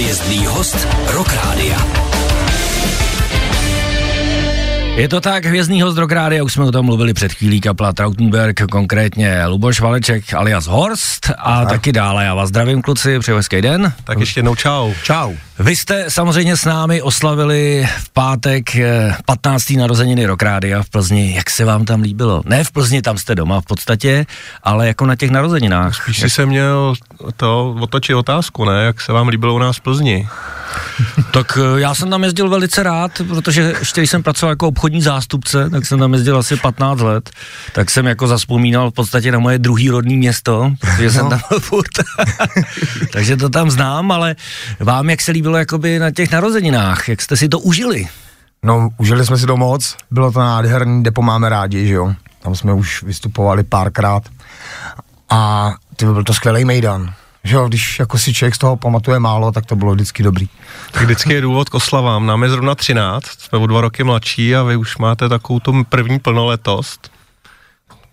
Hvězdný host Rock Rádia. Je to tak, hvězdný host Rock Rádia, už jsme o tom mluvili před chvílí, kapla Trautenberg, konkrétně Luboš Valeček alias Horst a Aha. taky dále. Já vás zdravím kluci, přeju hezký den. Tak ještě jednou čau. Čau. Vy jste samozřejmě s námi oslavili v pátek 15. Eh, narozeniny Rock Rádia v Plzni. Jak se vám tam líbilo? Ne v Plzni, tam jste doma v podstatě, ale jako na těch narozeninách. Spíš jak... si se měl to otočit otázku, ne? Jak se vám líbilo u nás v Plzni? tak eh, já jsem tam jezdil velice rád, protože ještě když jsem pracoval jako obchodní zástupce, tak jsem tam jezdil asi 15 let, tak jsem jako zaspomínal v podstatě na moje druhý rodný město, protože no. jsem tam byl furt. Takže to tam znám, ale vám jak se líbilo jakoby na těch narozeninách, jak jste si to užili? No, užili jsme si to moc, bylo to nádherný, depo máme rádi, že jo. Tam jsme už vystupovali párkrát a ty byl to skvělý mejdan že jo, když jako si člověk z toho pamatuje málo, tak to bylo vždycky dobrý. Tak vždycky je důvod k oslavám. Nám je zrovna 13, jsme o dva roky mladší a vy už máte takovou tu první plnoletost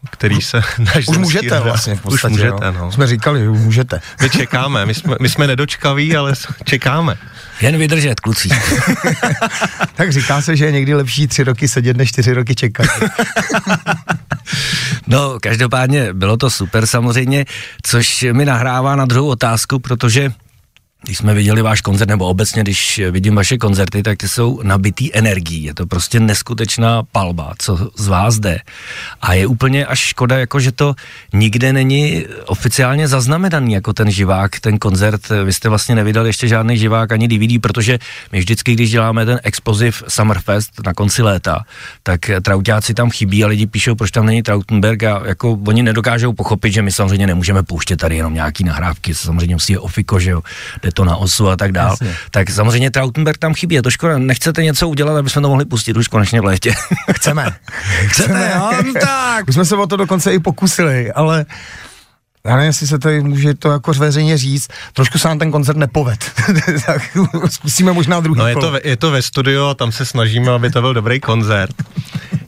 který se náš Už můžete hra. vlastně v podstatě, Už můžete, no. Jsme říkali, že už můžete. My čekáme, my jsme, my jsme nedočkaví, ale čekáme. Jen vydržet, kluci. tak říká se, že je někdy lepší tři roky sedět, než čtyři roky čekat. no, každopádně bylo to super samozřejmě, což mi nahrává na druhou otázku, protože když jsme viděli váš koncert, nebo obecně, když vidím vaše koncerty, tak ty jsou nabitý energií. Je to prostě neskutečná palba, co z vás jde. A je úplně až škoda, jako že to nikde není oficiálně zaznamenaný, jako ten živák, ten koncert. Vy jste vlastně nevydali ještě žádný živák ani DVD, protože my vždycky, když děláme ten expoziv Summerfest na konci léta, tak trautáci tam chybí a lidi píšou, proč tam není Trautenberg a jako oni nedokážou pochopit, že my samozřejmě nemůžeme pouštět tady jenom nějaký nahrávky, samozřejmě musí je ofiko, že jo to na osu a tak dál. Jasně. Tak samozřejmě Trautenberg tam chybí, je to škoda. Nechcete něco udělat, aby jsme to mohli pustit už konečně v létě? Chceme. Chceme, jo? No tak. Už jsme se o to dokonce i pokusili, ale já nevím, jestli se tady může to jako veřejně říct, trošku se nám ten koncert nepoved, tak zkusíme možná druhý No je to, je to ve studiu a tam se snažíme, aby to byl dobrý koncert.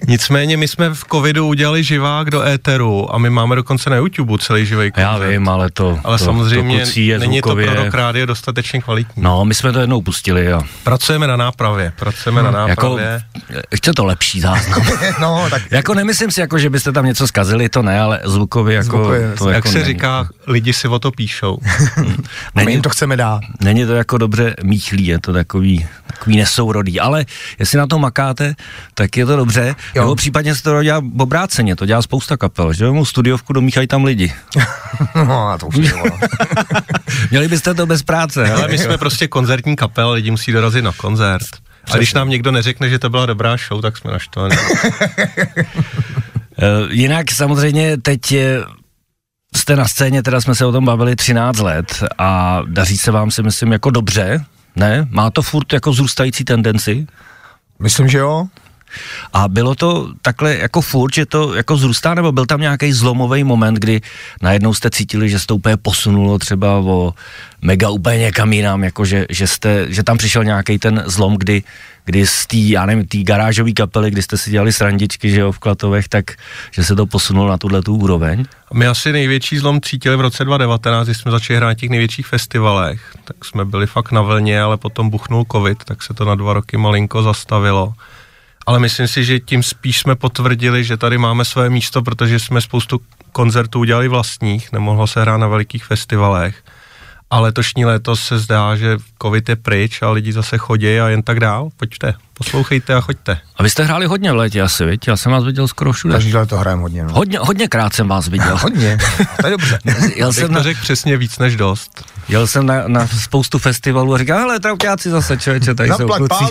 Nicméně my jsme v covidu udělali živák do éteru a my máme dokonce na YouTube celý živý koncert. Já vím, ale to Ale to, samozřejmě to je není to pro Rock Radio dostatečně kvalitní. No, my jsme to jednou pustili, jo. Pracujeme na nápravě, pracujeme hmm. na nápravě. Jako, chce to lepší záznam. no, tak. jako nemyslím si, jako, že byste tam něco zkazili, to ne, ale zvukově jako... Zvukově, to jak jako se není. říká, lidi si o to píšou. není, my jim to chceme dát. Není to jako dobře míchlý, je to takový, takový nesourodý, ale jestli na to makáte, tak je to dobře. Jo. Nebo případně se to dělá obráceně, to dělá spousta kapel, že mu studiovku domíchají tam lidi. no, to už Měli byste to bez práce. Ale my jsme prostě koncertní kapel, lidi musí dorazit na koncert. A když nám někdo neřekne, že to byla dobrá show, tak jsme naštvaní. Eh, jinak samozřejmě teď jste na scéně, teda jsme se o tom bavili 13 let a daří se vám si myslím jako dobře, ne? Má to furt jako zrůstající tendenci? Myslím, že jo. A bylo to takhle jako furt, že to jako zrůstá, nebo byl tam nějaký zlomový moment, kdy najednou jste cítili, že se to úplně posunulo třeba o mega úplně někam jinam, jako že, že, jste, že tam přišel nějaký ten zlom, kdy, kdy z té, já nevím, té garážové kapely, kdy jste si dělali srandičky, že jo, v Klatovech, tak že se to posunulo na tuhle tu úroveň? My asi největší zlom cítili v roce 2019, kdy jsme začali hrát na těch největších festivalech, tak jsme byli fakt na vlně, ale potom buchnul covid, tak se to na dva roky malinko zastavilo ale myslím si, že tím spíš jsme potvrdili, že tady máme své místo, protože jsme spoustu koncertů udělali vlastních, nemohlo se hrát na velikých festivalech. A letošní léto se zdá, že covid je pryč a lidi zase chodí a jen tak dál. Pojďte, poslouchejte a choďte. A vy jste hráli hodně v létě asi, viď? Já jsem vás viděl skoro všude. Každý to hrajeme hodně. No. Hodně, hodně krát jsem vás viděl. hodně, to je dobře. Jel jsem na... řekl přesně víc než dost. Jel jsem na, na spoustu festivalů a říkal, hele, trauťáci zase, člověče, tady jsou kluci.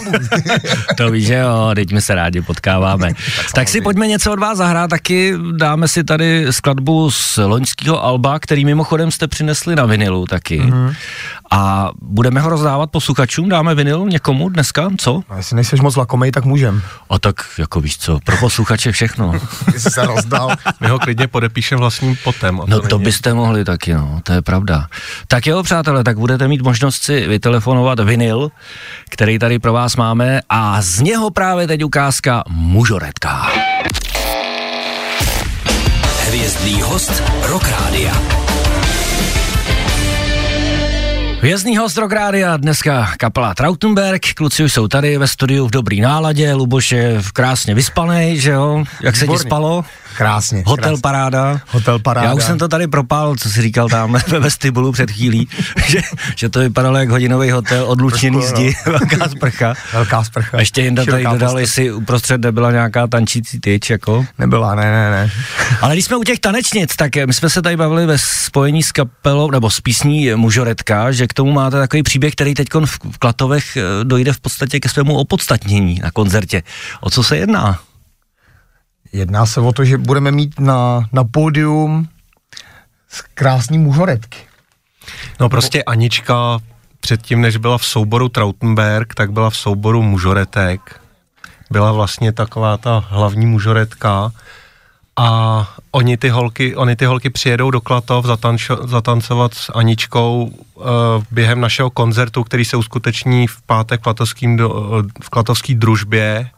to víš, že jo, teď my se rádi potkáváme. tak, tak si pojďme něco od vás zahrát, taky dáme si tady skladbu z loňského alba, který mimochodem jste přinesli na vinilu taky. Mm-hmm. A budeme ho rozdávat posluchačům, dáme vinyl někomu dneska, co? A jestli nejseš moc lakomej, tak můžem. A tak jako víš co, pro posluchače všechno. Jsi se rozdal. My ho klidně podepíšem vlastním potem. No to, to byste mohli taky, no, to je pravda. Tak jo, přátelé, tak budete mít možnost si vytelefonovat vinyl, který tady pro vás máme a z něho právě teď ukázka mužoretka. Hvězdný host Rock Rádia. Vězný host Rock Rádia, dneska kapela Trautenberg, kluci už jsou tady ve studiu v dobrý náladě, Luboš je krásně vyspaný, že jo? Jak se Výborně. ti spalo? Krásně. Hotel krásně. paráda. Hotel paráda. Já už jsem to tady propál, co jsi říkal tam ve vestibulu před chvílí, že, že to vypadalo jak hodinový hotel, Trošku, zdi, velká sprcha. Velká sprcha. A ještě Jinda tady dodal, jestli uprostřed nebyla nějaká tančící tyč, jako. Nebyla, ne, ne, ne. Ale když jsme u těch tanečnic, tak eh, my jsme se tady bavili ve spojení s kapelou, nebo s písní Mužoretka, že k tomu máte takový příběh, který teď v v Klatovech eh, dojde v podstatě ke svému opodstatnění na koncertě. O co se jedná? Jedná se o to, že budeme mít na, na pódium krásný mužoretky. No prostě Anička předtím, než byla v souboru Trautenberg, tak byla v souboru mužoretek. Byla vlastně taková ta hlavní mužoretka a oni ty holky, oni ty holky přijedou do Klatov zatančo, zatancovat s Aničkou uh, během našeho koncertu, který se uskuteční v pátek v, klatovským do, v klatovský družbě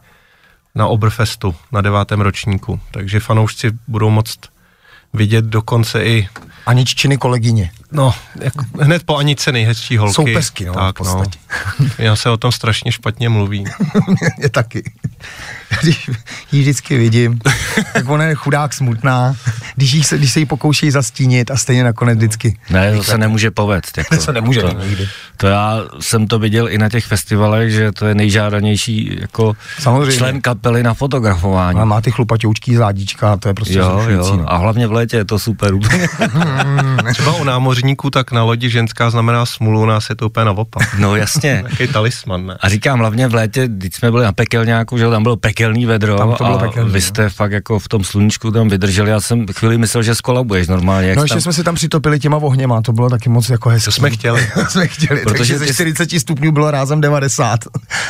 na Oberfestu na devátém ročníku. Takže fanoušci budou moct vidět dokonce i Aniččiny kolegyně. No, jako hned po Anice nejhezčí holky. Soupeřky, no, tak, v podstatě. No. Já se o tom strašně špatně mluví. je taky. Když ji vždycky vidím, tak ona je chudák smutná, když, jí se, když se jí pokouší zastínit a stejně nakonec vždycky. Ne, to se nemůže povést. Jako, To se nemůže to, nikdy. to já jsem to viděl i na těch festivalech, že to je nejžádanější jako Samozřejmě. člen kapely na fotografování. Ona má ty chlupatoučký zádíčka a to je prostě Jo, jo, no. a hlavně v létě je to super. Třeba u námořníků, tak na lodi ženská znamená smůlu, u nás je to úplně naopak. No jasně. Jaký talisman, ne? A říkám hlavně v létě, když jsme byli na pekelňáku, že jo, tam bylo pekelný vedro Tam to bylo a pekelný, vy no. jste fakt jako v tom sluníčku tam vydrželi, já jsem chvíli myslel, že skolabuješ normálně. Jak No ještě tam, jsme si tam přitopili těma ohněma, to bylo taky moc jako hezké. To jsme chtěli. to jsme chtěli, Protože takže ze ty- 40 stupňů bylo rázem 90.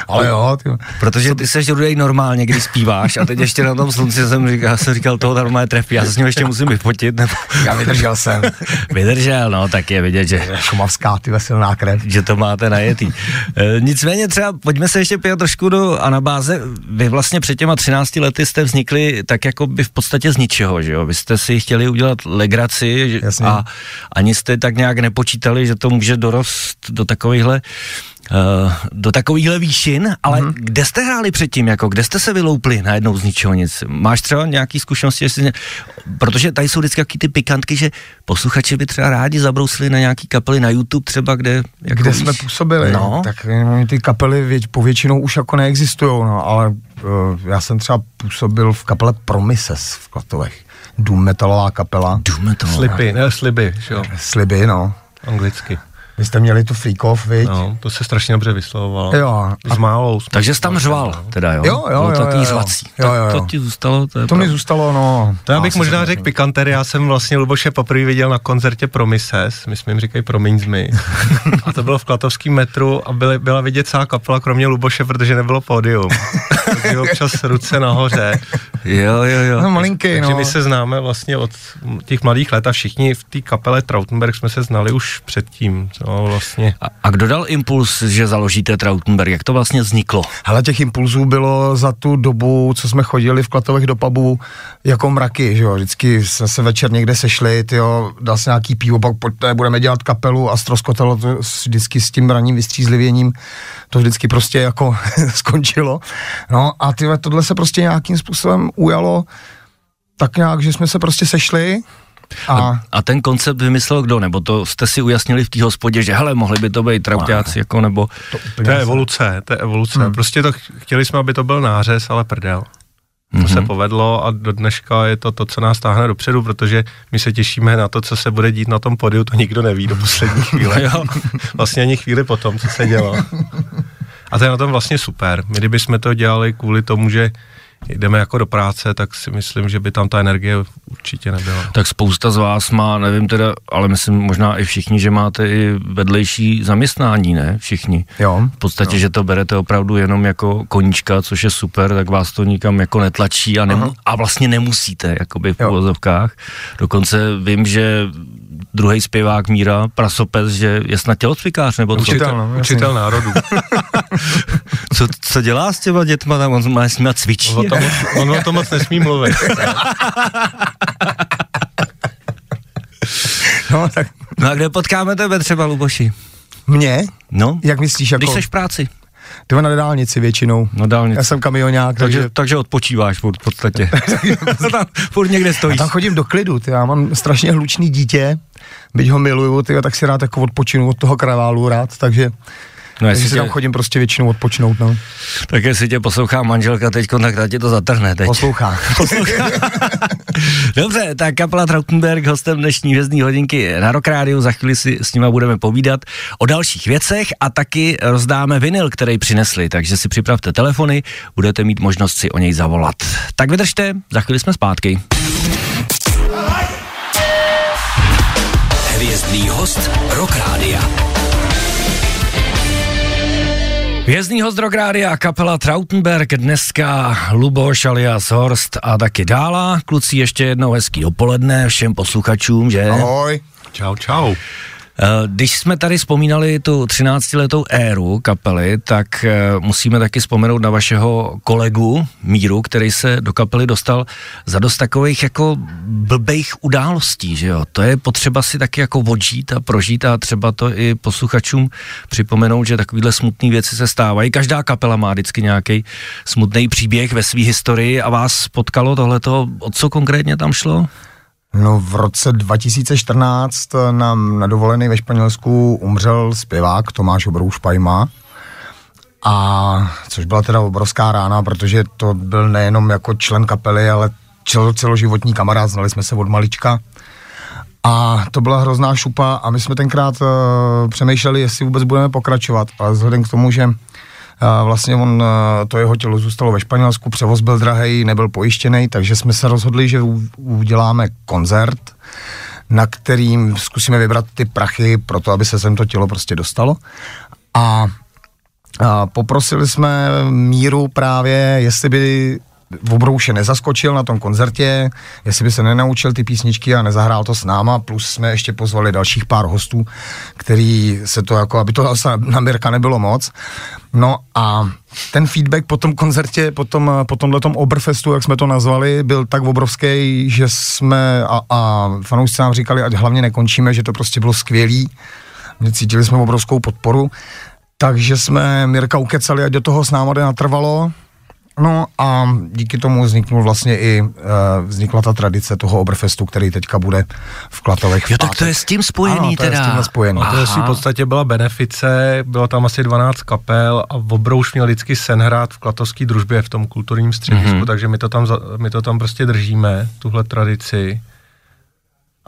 Ale jo, ty, Protože ty seš rudej normálně, když zpíváš a teď ještě na tom slunci jsem říkal, já jsem říkal, toho normálně trefí, já se s ním ještě musím vyfotit, nebo já vydržel jsem. vydržel, no, tak je vidět, že Šumavská, ty silná krev. že to máte najetý. E, nicméně třeba, pojďme se ještě pět trošku do anabáze. Vy vlastně před těma 13 lety jste vznikli tak jako by v podstatě z ničeho, že jo? Vy jste si chtěli udělat legraci Jasně. a ani jste tak nějak nepočítali, že to může dorost do takovýchhle do takovýchhle výšin, ale mm-hmm. kde jste hráli předtím, jako kde jste se vyloupli najednou z ničeho nic? Máš třeba nějaký zkušenosti, jestli ne... protože tady jsou vždycky ty pikantky, že posluchači by třeba rádi zabrousili na nějaký kapely na YouTube třeba, kde... Jako Kde víš- jsme působili, No. tak eh, ty kapely věť, povětšinou už jako neexistují, no, ale uh, já jsem třeba působil v kapele Promises v Klatovech. Doom metalová kapela. Důme to. Slipy, ne, sliby, že jo, Sliby, no. anglicky. Vy jste měli tu off, viď? No, to se strašně dobře vyslovovalo. Jo. S málou. jsme- Takže jsi tam řval, teda jo? Jo, jo, Bylo to jo, jo, jo. řvací. Jo, jo, jo. To ti zůstalo? To, je To mi zůstalo, no. To já bych asi možná řekl pikantery, já jsem vlastně Luboše poprvé viděl na koncertě Promises, my jsme jim říkají Promiň mi. A to bylo v Klatovském metru a byly, byla vidět celá kapela, kromě Luboše, protože nebylo pódium. Takže občas ruce nahoře. Jo, jo, jo. No malinký, Takže no. my se známe vlastně od těch mladých let a všichni v té kapele Trautenberg jsme se znali už předtím. No, vlastně. A, a kdo dal impuls, že založíte Trautenberg? Jak to vlastně vzniklo? Hele, těch impulzů bylo za tu dobu, co jsme chodili v Klatovech do pubu, jako mraky, že jo, vždycky jsme se večer někde sešli, tyjo, dal se nějaký pivo, pak pojďte, budeme dělat kapelu a stroskotalo to s- vždycky s tím ranním vystřízlivěním, to vždycky prostě jako skončilo, no a tyhle, tohle se prostě nějakým způsobem ujalo, tak nějak, že jsme se prostě sešli a A ten koncept vymyslel kdo? Nebo to jste si ujasnili v té hospodě, že hele, mohli by to být trauťáci, jako nebo... to To je evoluce, to je evoluce. Hmm. Prostě to ch- chtěli jsme, aby to byl nářez, ale prdel. To Mhm. mm-hmm. se povedlo a do dneška je to to, co nás táhne dopředu, protože my se těšíme na to, co se bude dít na tom podiu, to nikdo neví do poslední chvíle. Jo. vlastně ani chvíli potom, co se dělo. A to je na tom vlastně super. My kdybychom to dělali kvůli tomu, že jdeme jako do práce, tak si myslím, že by tam ta energie určitě nebyla. Tak spousta z vás má, nevím teda, ale myslím možná i všichni, že máte i vedlejší zaměstnání, ne? Všichni. Jo. V podstatě, že to berete opravdu jenom jako koníčka, což je super, tak vás to nikam jako netlačí a, nemu, a vlastně nemusíte, jakoby v Jo. uvozovkách. Dokonce vím, že druhý zpěvák Míra Prasopec, že je snad tělocvikář, nebo co, Učitel, no, učitel národů. co, co, dělá s těma dětma, tam on má s nima cvičí. On o, tom moc, on o tom moc nesmí mluvit. No, tak No a kde potkáme tebe třeba, Luboši? Mě? No, Jak myslíš, jako... když jsi v práci. Ty na dálnici většinou. Na dálnici. Já jsem kamionák, takže... Takže, takže odpočíváš furt v podstatě. tam furt někde Já stojíš. tam chodím do klidu, ty, já mám strašně hlučný dítě, byť ho miluju, ty, tak si rád jako odpočinu od toho kraválu rád, takže, No, takže si tě, tam chodím prostě většinou odpočnout, no. tak jestli tě poslouchá manželka teď, tak ta tě to zatrhne teď. Poslouchá. Dobře, tak kapela Trautenberg, hostem dnešní hvězdní hodinky na Rock Radio. Za chvíli si s nima budeme povídat o dalších věcech a taky rozdáme vinyl, který přinesli, takže si připravte telefony, budete mít možnost si o něj zavolat. Tak vydržte, za chvíli jsme zpátky. Hvězdný host Rock Rádia. Hvězdný host Rádia, kapela Trautenberg, dneska Luboš alias Horst a taky Dála. Kluci ještě jednou hezký dopoledne všem posluchačům, že? Ahoj. Čau, čau. Eh, Když jsme tady vzpomínali tu 13-letou éru kapely, tak eh, musíme taky vzpomenout na vašeho kolegu Míru, který se do kapely dostal za dost takových jako blbejch událostí, že jo. To je potřeba si taky jako odžít a prožít a třeba to i posluchačům připomenout, že takovýhle smutné věci se stávají. Každá kapela má vždycky nějaký smutný příběh ve své historii a vás potkalo tohleto, o co konkrétně tam šlo? No v roce 2014 nám na dovolený ve Španělsku umřel zpěvák Tomáš Obroušpajma. A což byla teda obrovská rána, protože to byl nejenom jako člen kapely, ale cel, celoživotní kamarád, znali jsme se od malička. A to byla hrozná šupa a my jsme tenkrát uh, přemýšleli, jestli vůbec budeme pokračovat, ale vzhledem k tomu, že uh, vlastně on, uh, to jeho tělo zůstalo ve Španělsku, převoz byl drahý, nebyl pojištěný, takže jsme se rozhodli, že uděláme koncert, na kterým zkusíme vybrat ty prachy pro to, aby se sem to tělo prostě dostalo. A a poprosili jsme Míru právě, jestli by v obrouše nezaskočil na tom koncertě, jestli by se nenaučil ty písničky a nezahrál to s náma, plus jsme ještě pozvali dalších pár hostů, který se to jako, aby to na Mirka nebylo moc. No a ten feedback po tom koncertě, po, tom, po tomhletom Oberfestu, jak jsme to nazvali, byl tak obrovský, že jsme a, a fanoušci nám říkali, ať hlavně nekončíme, že to prostě bylo skvělý. Cítili jsme obrovskou podporu. Takže jsme Mirka ukecali, ať do toho s náma jde natrvalo. No a díky tomu vzniknul vlastně i, uh, vznikla ta tradice toho Oberfestu, který teďka bude v Klatovech v Jo, tak to je s tím spojený ano, to teda. je s tímhle spojený. A to je v podstatě byla benefice, bylo tam asi 12 kapel a Obrouš měl vždycky sen hrát v Klatovské družbě v tom kulturním středisku, mm-hmm. takže my to, tam, my to tam prostě držíme, tuhle tradici.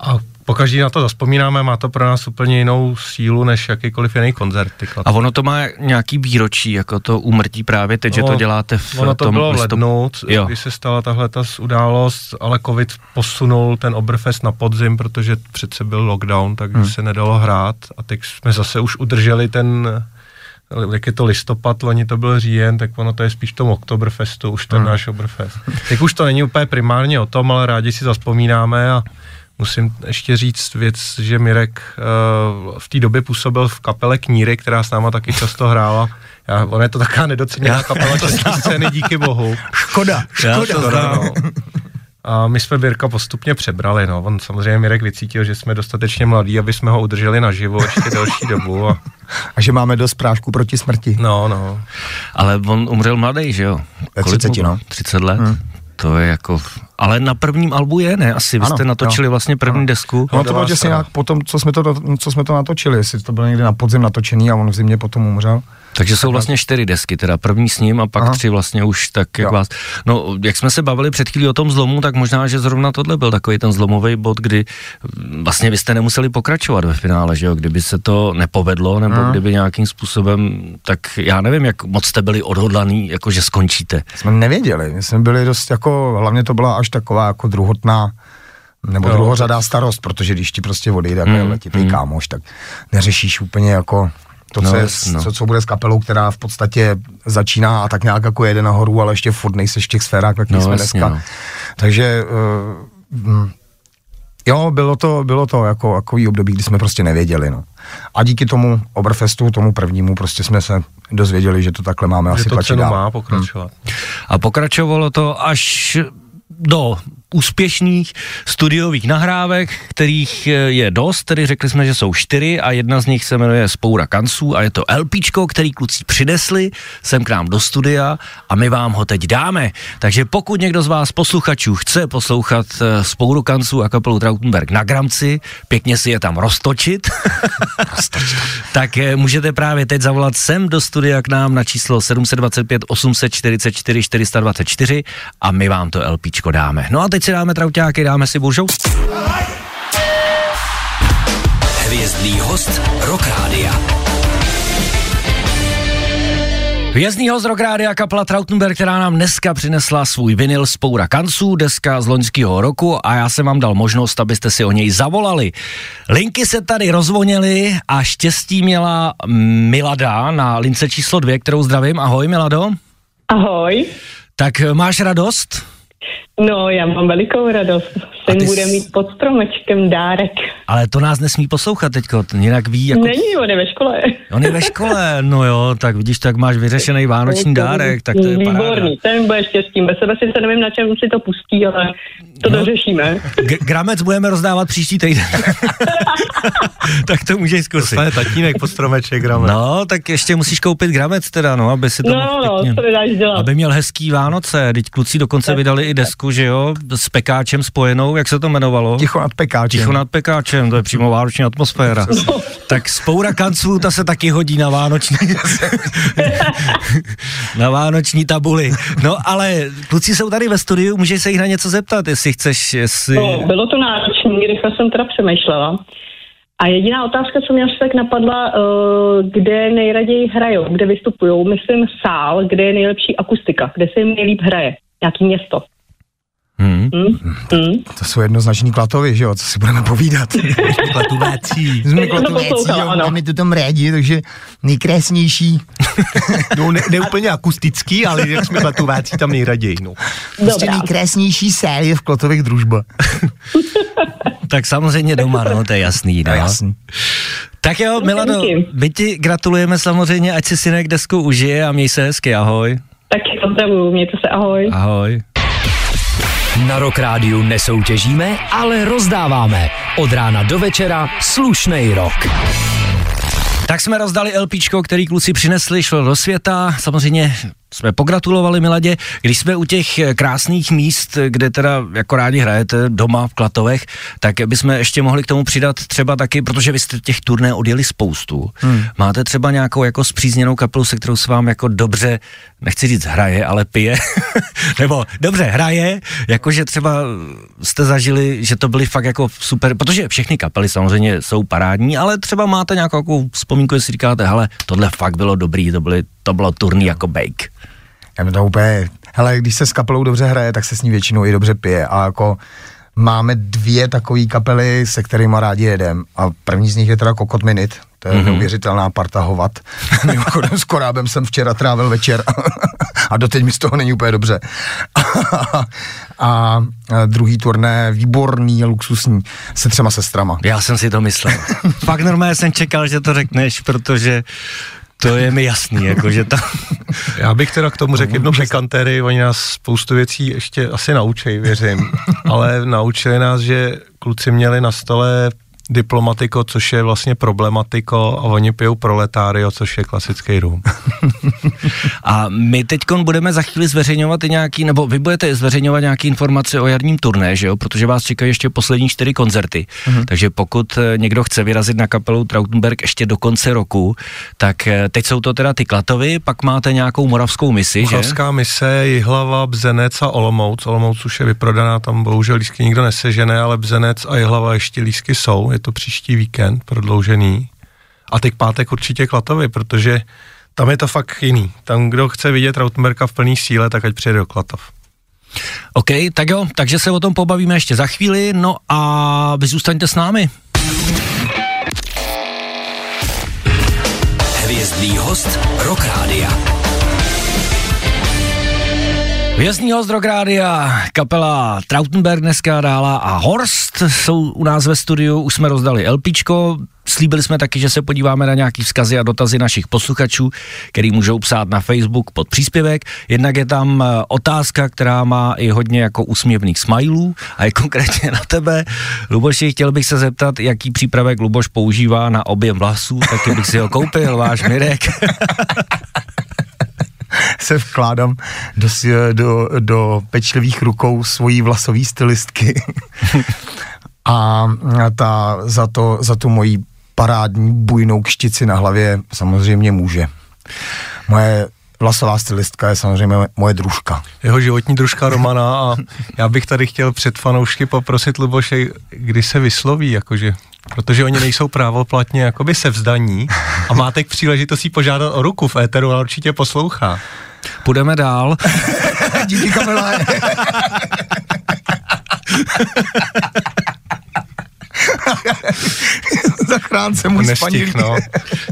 A pokaždý na to zaspomínáme, má to pro nás úplně jinou sílu, než jakýkoliv jiný koncert. A ono to má nějaký výročí, jako to umrtí právě teď, že to No, děláte v Ono to tom bylo v lednu, Jo. když se stala tahle ta událost, ale covid posunul ten Oberfest na podzim, protože přece byl lockdown, takže hmm. se nedalo hrát a teď jsme zase už udrželi ten, jak je to listopad, loni to byl říjen, tak ono to je spíš tom Oktoberfestu, už ten hmm. náš Oberfest. Teď už to není úplně primárně o tom, ale rádi si zaspomínáme a Musím ještě říct věc, že Mirek uh, v té době působil v kapele Kníry, která s náma taky často hrála. Já, ona je to taková nedoceněná kapela české scény, díky bohu. Škoda, Já škoda. znám. no. A my jsme Mirka postupně přebrali, no. On samozřejmě Mirek vycítil, že jsme dostatečně mladí, aby jsme ho udrželi naživo ještě delší dobu. A, A že máme dost prášku proti smrti. no, no. Ale on umřel mladý, že jo? Ve Kolik 30, mu bylo? no. 30 let? Hmm. To je jako... Ale na prvním albu je, ne? Asi vy Ano, jste natočili jo. vlastně první Ano. desku. No to bylo strana. nějak potom, co jsme, to, co jsme to natočili, jestli to bylo někdy na podzim natočený a on v zimě potom umřel. Takže jsou vlastně čtyři desky, teda první s ním a pak Aha. tři vlastně už tak, jak Jo. vás... No, jak jsme se bavili před chvílí o tom zlomu, tak možná, že zrovna tohle byl takový ten zlomový bod, kdy mm, vlastně vy jste nemuseli pokračovat ve finále, že jo? Kdyby se to nepovedlo, nebo Aha. kdyby nějakým způsobem, tak já nevím, jak moc jste byli odhodlaný, jako že skončíte. Jsme nevěděli, my jsme byli dost jako, hlavně to byla až taková jako druhotná nebo Jo. druhořadá starost, protože když ti prostě odejde jako Mm, mm, letitý mm. kámoš, tak neřešíš úplně jako to, co, No, no, je, no. co, co bude s kapelou, která v podstatě začíná a tak nějak jako jede nahoru, ale ještě furt nejseš v těch sférách, jaký No, jsme jasně, dneska. no. Takže uh, jo, bylo to, bylo to jako takový období, kdy jsme prostě nevěděli, no. A díky tomu Oberfestu, tomu prvnímu, prostě jsme se dozvěděli, že to takhle máme Že asi to tlačit dál. má pokračovat. A pokračovalo to až do úspěšných studiových nahrávek, kterých eh, je dost, tedy řekli jsme, že jsou čtyři a jedna z nich se jmenuje Spoura kanců a je to LPčko, který kluci přinesli sem k nám do studia a my vám ho teď dáme. Takže pokud někdo z vás posluchačů chce poslouchat eh, Spouru kanců a kapelu Trautenberg na gramci, pěkně si je tam roztočit, tak eh, můžete právě teď zavolat sem do studia k nám na číslo 725 844 424 a my vám to LPčko dáme. No a teď si dáme trauťáky, dáme si buržou. Hvězdný host Rock Rádia. Hvězdný host Rock Rádia kapela Trautenberg, která nám dneska přinesla svůj vinyl z Poura kanců, deska z loňského roku a já jsem vám dal možnost, abyste si o něj zavolali. Linky se tady rozvonily a štěstí měla Milada na lince číslo dvě, kterou zdravím. Ahoj Milado. Ahoj. Tak máš radost? No, já mám velikou radost. Syn ty bude jsi- mít pod stromečkem dárek. Ale to nás nesmí poslouchat teďko, to jinak ví, jako... Není, on je ve škole. On je ve škole, no jo, tak vidíš, tak máš vyřešený vánoční dárek, tak to je paráda. Výborný, ten bude štěstí. Bez sebe sice nevím, na čem si to pustí, ale to No. dořešíme. G- gramec budeme rozdávat příští týden. tak to můžeš zkusit. Dostane tatínek pod stromeček, grame. No, tak ještě musíš koupit gramec teda, no, aby si to No, mohl no, nedáš dělat. aby měl hezký Vánoce. Teď kluci dokonce vydali i desku, že jo, s pekáčem spojenou, jak se to jmenovalo? Ticho nad pekáčem. Ticho nad pekáčem, to je přímo vánoční atmosféra. No. Tak spoura kanců, ta se taky hodí na vánoční, na vánoční tabuli. No ale kluci jsou tady ve studiu, můžeš se jich na něco zeptat, jestli chceš, jestli... No, bylo to náročné, rychle jsem teda přemýšlela. A jediná otázka, co mě asi tak napadla, uh, kde nejraději hrajou, kde vystupují, myslím sál, kde je nejlepší akustika, kde se jim nejlíp hraje, nějaký město. Hmm. Hm? Hm? To jsou jednoznačný klatovy, že jo, co si budeme povídat. Klatuvácí. Jsme poslouchala, jo, máme to tam rádi, takže nejkrásnější. No, ne, ne úplně akustický, ale jak jsme klatuváci tam nejraději, no. Prostě nejkrásnější série v Klotových družba. Tak samozřejmě doma, no, to je jasný. No. No, jasný. Tak jo, Milado, díky. my ti gratulujeme samozřejmě, ať si synek desku užije a měj se hezky, ahoj. Taky pozdravuju, mějte se, ahoj. Ahoj. Na Rock Rádiu nesoutěžíme, ale rozdáváme. Od rána do večera slušnej rok. Tak jsme rozdali LPčko, který kluci přinesli, šlo do světa. Samozřejmě jsme pogratulovali Miladě. Když jsme u těch eh, krásných míst, kde teda jako rádi hrajete doma v Klatovech, tak bychom ještě mohli k tomu přidat třeba taky, protože vy jste těch turné odjeli spoustu. Hmm. Máte třeba nějakou jako zpřízněnou kapelu, se kterou se vám jako dobře, nechci říct hraje, ale pije, nebo dobře hraje, jakože třeba jste zažili, že to byly fakt jako super, protože všechny kapely samozřejmě jsou parádní, ale třeba máte nějakou jako vzpomínku, jestli říkáte, hele, tohle fakt bylo dobrý, to, byly, to bylo turný jako bake. Já to úplně, hele, když se s kapelou dobře hraje, tak se s ní většinou i dobře pije a jako máme dvě takové kapely, se kterými rádi jedem a první z nich je teda Kokot Minute, to je mm-hmm. neuvěřitelná parta hovat. Mimochodem s Korábem jsem včera trávil večer a doteď mi z toho není úplně dobře. a, druhý turné, výborný, luxusní, se třema sestrama. Já jsem si to myslel. Fakt normálně jsem čekal, že to řekneš, protože to je mi jasný, jako že to... Já bych teda k tomu řekl jednu pikantéry, oni nás spoustu věcí ještě asi naučí, věřím, ale naučili nás, že kluci měli na stole diplomatiko, což je vlastně problematiko a oni pijou proletário, což je klasický rum. A my teď budeme za chvíli zveřejňovat i nějaký, nebo vy budete zveřejňovat nějaké informace o jarním turné, že jo? Protože vás čekají ještě poslední čtyři koncerty. Mm-hmm. Takže pokud eh, někdo chce vyrazit na kapelu Trautenberg ještě do konce roku, tak eh, teď jsou to teda ty Klatovy, pak máte nějakou moravskou misi, že? Moravská mise, Jihlava, Bzenec a Olomouc. Olomouc už je vyprodaná, tam bohužel lísky nikdo nesežene, ale Bzenec a Jihlava ještě lísky jsou. Je to příští víkend prodloužený. A teď pátek určitě Klatovy, protože tam je to fakt jiný. Tam, kdo chce vidět Rautenberga v plný síle, tak ať přijede do Klatov. OK, tak jo, takže se o tom pobavíme ještě za chvíli, no a vy zůstaňte s námi. Hvězdný host Rock Rádia. Vězný host Rokrádia, kapela Trautenberg dneska dála a Horst jsou u nás ve studiu, už jsme rozdali LPčko, Slíbili jsme taky, že se podíváme na nějaký vzkazy a dotazy našich posluchačů, který můžou psát na Facebook pod příspěvek. Jednak je tam eh, otázka, která má i hodně jako úsměvných smajlů a je konkrétně na tebe. Luboši, chtěl bych se zeptat, jaký přípravek Luboš používá na objem vlasů, taky bych si ho koupil, váš Mirek. se vkládám do, do, do pečlivých rukou svojí vlasové stylistky. a ta, za, to, za tu moji parádní bujnou kštici na hlavě samozřejmě může. Moje vlasová stylistka je samozřejmě moje družka. Jeho životní družka Romana a já bych tady chtěl před fanoušky poprosit Luboše, kdy se vysloví, jakože protože oni nejsou právoplatně jakoby se vzdaní a máte k příležitosti požádat o ruku v éteru, ale určitě poslouchá. Půjdeme dál. Díky Kamile. Zachránce můj Nestih, no.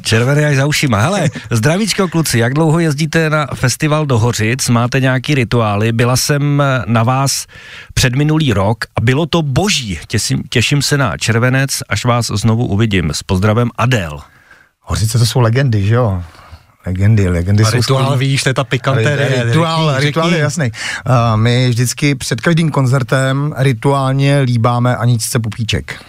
Červený až za ušima. Hele, zdravíčko kluci, jak dlouho jezdíte na festival do Hořic? Máte nějaký rituály? Byla jsem na vás před minulý rok a bylo to boží. Těším, těším se na červenec, až vás znovu uvidím. S pozdravem Adel. Hořice to jsou legendy, že jo? Legendy, legendy a jsou rituál, skvělý. víš, to je ta pikantérie. Rituál, řekni, rituál je jasný. Uh, my vždycky před každým koncertem rituálně líbáme Aničce Pupíček.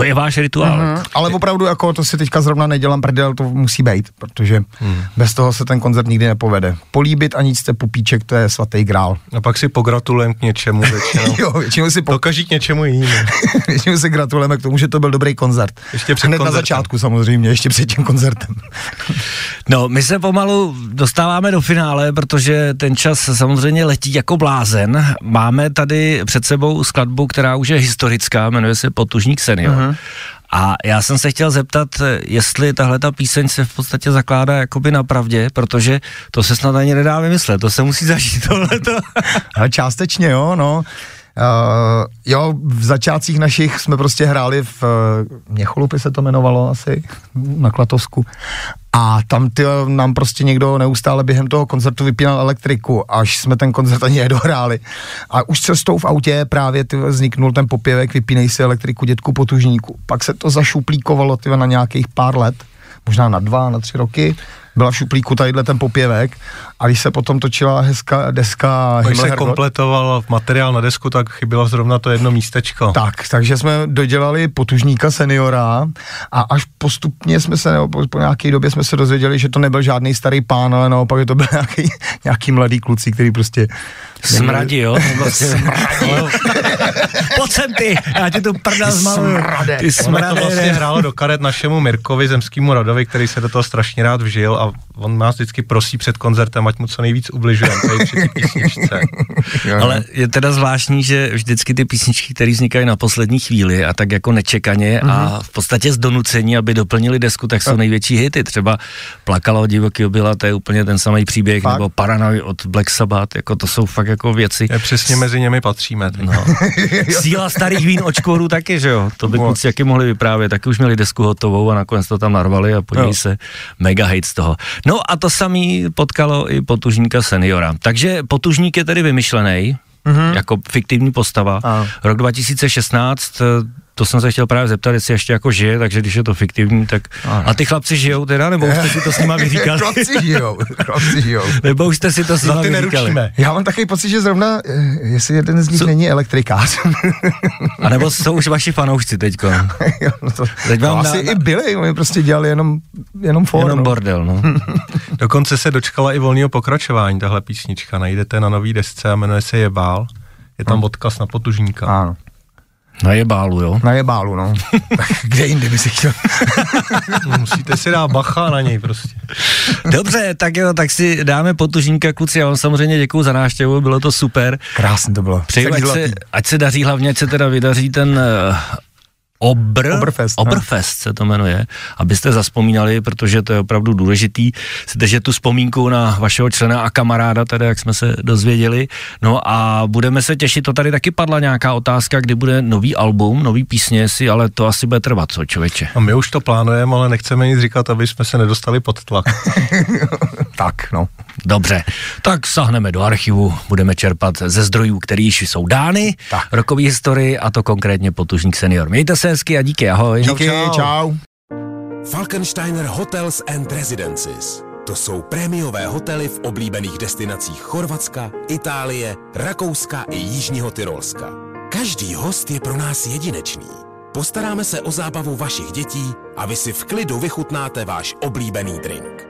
To je váš rituál. Mm-hmm. Ale opravdu jako to si teďka zrovna nedělám prdel, to musí být, protože mm. bez toho se ten koncert nikdy nepovede. Políbit a nic pupíček, to je svatý grál. A pak si pogratulujeme k něčemu většinou. jo, většinou si po... Dokaží k něčemu jinému. většinou si gratulujeme k tomu, že to byl dobrý koncert. Ještě před Hned koncertem. na začátku samozřejmě, ještě před tím koncertem. no, my se pomalu dostáváme do finále, protože ten čas samozřejmě letí jako blázen. Máme tady před sebou skladbu, která už je historická, jmenuje se Potužník senior. A já jsem se chtěl zeptat, jestli tahle ta píseň se v podstatě zakládá jakoby na pravdě, protože to se snad ani nedá vymyslet, to se musí zažít tohleto. Částečně jo, no. Uh, jo, v začátcích našich jsme prostě hráli v uh, Měcholupy se to jmenovalo asi, na Klatovsku. A tam ty, nám prostě někdo neustále během toho koncertu vypínal elektriku, až jsme ten koncert ani nedohráli. A už cestou v autě právě ty, vzniknul ten popěvek Vypínej si elektriku dětku potužníku. Pak se to zašuplíkovalo ty, na nějakých pár let, možná na dva, na tři roky byla v šuplíku tadyhle ten popěvek a když se potom točila hezká deska Když se kompletoval materiál na desku, tak chybělo zrovna to jedno místečko. Tak, takže jsme dodělali potužníka seniora a až postupně jsme se, nebo po, po nějaké době jsme se dozvěděli, že to nebyl žádný starý pán, ale naopak, že to byl nějaký, nějaký mladý kluci, který prostě Smradí, jo? Smradí. Pojď sem ty, já ti tu prdel zmaluju. Ty smrade. to vlastně hrálo do karet našemu Mirkovi, zemskému Radovi, který se do toho strašně rád vžil a on nás vždycky prosí před koncertem, ať mu co nejvíc ubližujeme tady při písničce. Ale je teda zvláštní, že vždycky ty písničky, které vznikají na poslední chvíli a tak jako nečekaně mm-hmm. a mhm. v podstatě z donucení, aby doplnili desku, tak jsou největší hity. Třeba Plakala od divoký obyla, to je úplně ten samý příběh, fakt? nebo Paranoid od Black Sabbath, jako to jsou fakt jako věci. Je přesně mezi nimi patříme. No. Síla starých vín očkoru taky, že jo? To by kluci jaký mohli vyprávět, taky už měli desku hotovou a nakonec to tam narvali a podívej se, mega hate z toho. No a to samý potkalo i potužníka seniora. Takže potužník je tedy vymyšlený, mm-hmm. jako fiktivní postava. A. Rok 2016 to jsem se chtěl právě zeptat, jestli ještě jako žije, takže když je to fiktivní, tak... Ano. A ty chlapci žijou teda, nebo už jste si to s nima vyříkali? chlapci žijou, chlapci žijou. nebo už jste si to s nima vyříkali? Já mám takový pocit, že zrovna, eh, jestli jeden z nich Co? není elektrikář. A nebo jsou už vaši fanoušci teďko? no to, Teď vám to asi na... i byli, oni prostě dělali jenom, jenom for, Jenom no. bordel, no. Dokonce se dočkala i volného pokračování, tahle písnička. Najdete na nový desce a jmenuje se Jebál. Je tam odkaz na potužníka. Ano. Na jebálu, jo? Na jebálu, no. Kde jinde by si chtěl? Musíte si dát bacha na něj prostě. Dobře, tak jo, tak si dáme potužníka, kluci. Já vám samozřejmě děkuji za návštěvu, bylo to super. Krásně to bylo. Přeju, ať se, ať se daří, hlavně ať se teda vydaří ten uh, Obr, Obrfest, Obrfest se to jmenuje, abyste zaspomínali, protože to je opravdu důležitý, si držet tu vzpomínku na vašeho člena a kamaráda, tedy jak jsme se dozvěděli. No a budeme se těšit, to tady taky padla nějaká otázka, kdy bude nový album, nový písně si, ale to asi bude trvat, co člověče. A my už to plánujeme, ale nechceme nic říkat, aby jsme se nedostali pod tlak. tak, no. Dobře, tak sahneme do archivu, budeme čerpat ze zdrojů, které již jsou dány, Tak. rokový historii a to konkrétně potužník senior. Mějte se hezky a díky, ahoj. Díky, čau. čau. Falkensteiner Hotels and Residences. To jsou prémiové hotely v oblíbených destinacích Chorvatska, Itálie, Rakouska i Jižního Tyrolska. Každý host je pro nás jedinečný. Postaráme se o zábavu vašich dětí a vy si v klidu vychutnáte váš oblíbený drink.